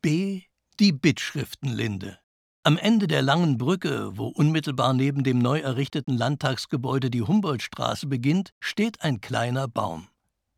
B. Die Bittschriftenlinde. Am Ende der langen Brücke, wo unmittelbar neben dem neu errichteten Landtagsgebäude die Humboldtstraße beginnt, steht ein kleiner Baum.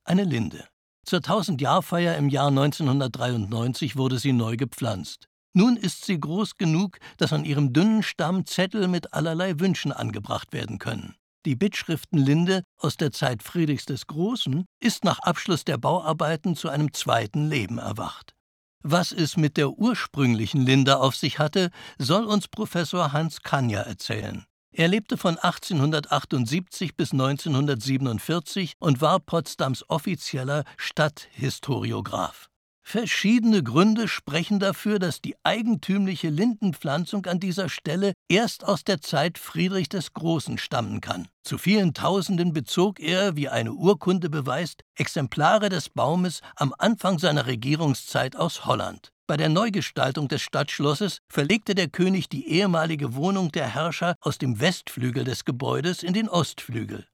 Eine Linde. Zur Tausendjahrfeier im Jahr 1993 wurde sie neu gepflanzt. Nun ist sie groß genug, dass an ihrem dünnen Stamm Zettel mit allerlei Wünschen angebracht werden können. Die Bittschriftenlinde aus der Zeit Friedrichs des Großen ist nach Abschluss der Bauarbeiten zu einem zweiten Leben erwacht. Was es mit der ursprünglichen Linde auf sich hatte, soll uns Professor Hans Kanja erzählen. Er lebte von 1878 bis 1947 und war Potsdams offizieller Stadthistoriograph. Verschiedene Gründe sprechen dafür, dass die eigentümliche Lindenpflanzung an dieser Stelle erst aus der Zeit Friedrich des Großen stammen kann. Zu vielen Tausenden bezog er, wie eine Urkunde beweist, Exemplare des Baumes am Anfang seiner Regierungszeit aus Holland. Bei der Neugestaltung des Stadtschlosses verlegte der König die ehemalige Wohnung der Herrscher aus dem Westflügel des Gebäudes in den Ostflügel.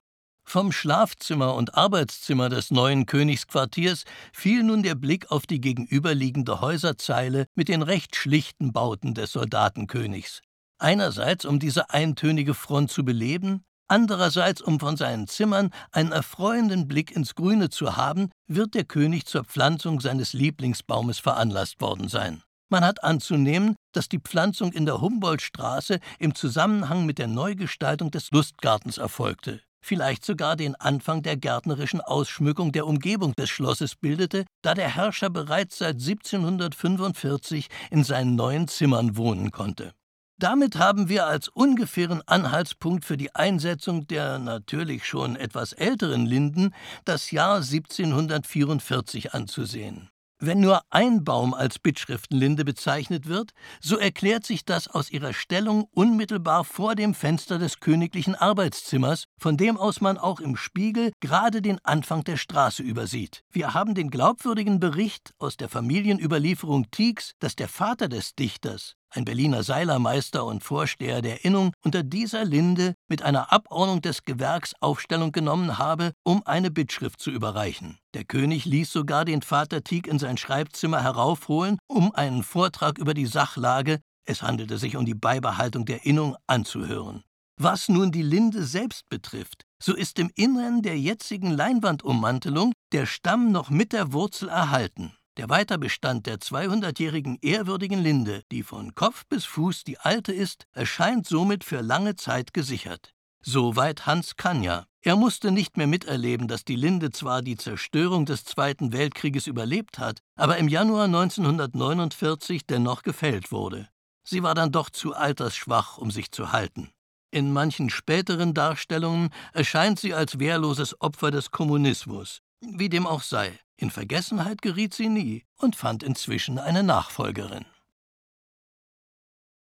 Vom Schlafzimmer und Arbeitszimmer des neuen Königsquartiers fiel nun der Blick auf die gegenüberliegende Häuserzeile mit den recht schlichten Bauten des Soldatenkönigs. Einerseits, um diese eintönige Front zu beleben, andererseits, um von seinen Zimmern einen erfreuenden Blick ins Grüne zu haben, wird der König zur Pflanzung seines Lieblingsbaumes veranlasst worden sein. Man hat anzunehmen, dass die Pflanzung in der Humboldtstraße im Zusammenhang mit der Neugestaltung des Lustgartens erfolgte vielleicht sogar den Anfang der gärtnerischen Ausschmückung der Umgebung des Schlosses bildete, da der Herrscher bereits seit 1745 in seinen neuen Zimmern wohnen konnte. Damit haben wir als ungefähren Anhaltspunkt für die Einsetzung der natürlich schon etwas älteren Linden das Jahr 1744 anzusehen. Wenn nur ein Baum als Bittschriftenlinde bezeichnet wird, so erklärt sich das aus ihrer Stellung unmittelbar vor dem Fenster des königlichen Arbeitszimmers, von dem aus man auch im Spiegel gerade den Anfang der Straße übersieht. Wir haben den glaubwürdigen Bericht aus der Familienüberlieferung Tiegs, dass der Vater des Dichters, ein Berliner Seilermeister und Vorsteher der Innung, unter dieser Linde mit einer Abordnung des Gewerks Aufstellung genommen habe, um eine Bittschrift zu überreichen. Der König ließ sogar den Vater Tieck in sein Schreibzimmer heraufholen, um einen Vortrag über die Sachlage, es handelte sich um die Beibehaltung der Innung, anzuhören. Was nun die Linde selbst betrifft, so ist im Innern der jetzigen Leinwandummantelung der Stamm noch mit der Wurzel erhalten. Der Weiterbestand der 200-jährigen ehrwürdigen Linde, die von Kopf bis Fuß die alte ist, erscheint somit für lange Zeit gesichert. Soweit Hans Kanja. Er musste nicht mehr miterleben, dass die Linde zwar die Zerstörung des Zweiten Weltkrieges überlebt hat, aber im Januar 1949 dennoch gefällt wurde. Sie war dann doch zu altersschwach, um sich zu halten. In manchen späteren Darstellungen erscheint sie als wehrloses Opfer des Kommunismus. Wie dem auch sei. In Vergessenheit geriet sie nie und fand inzwischen eine Nachfolgerin.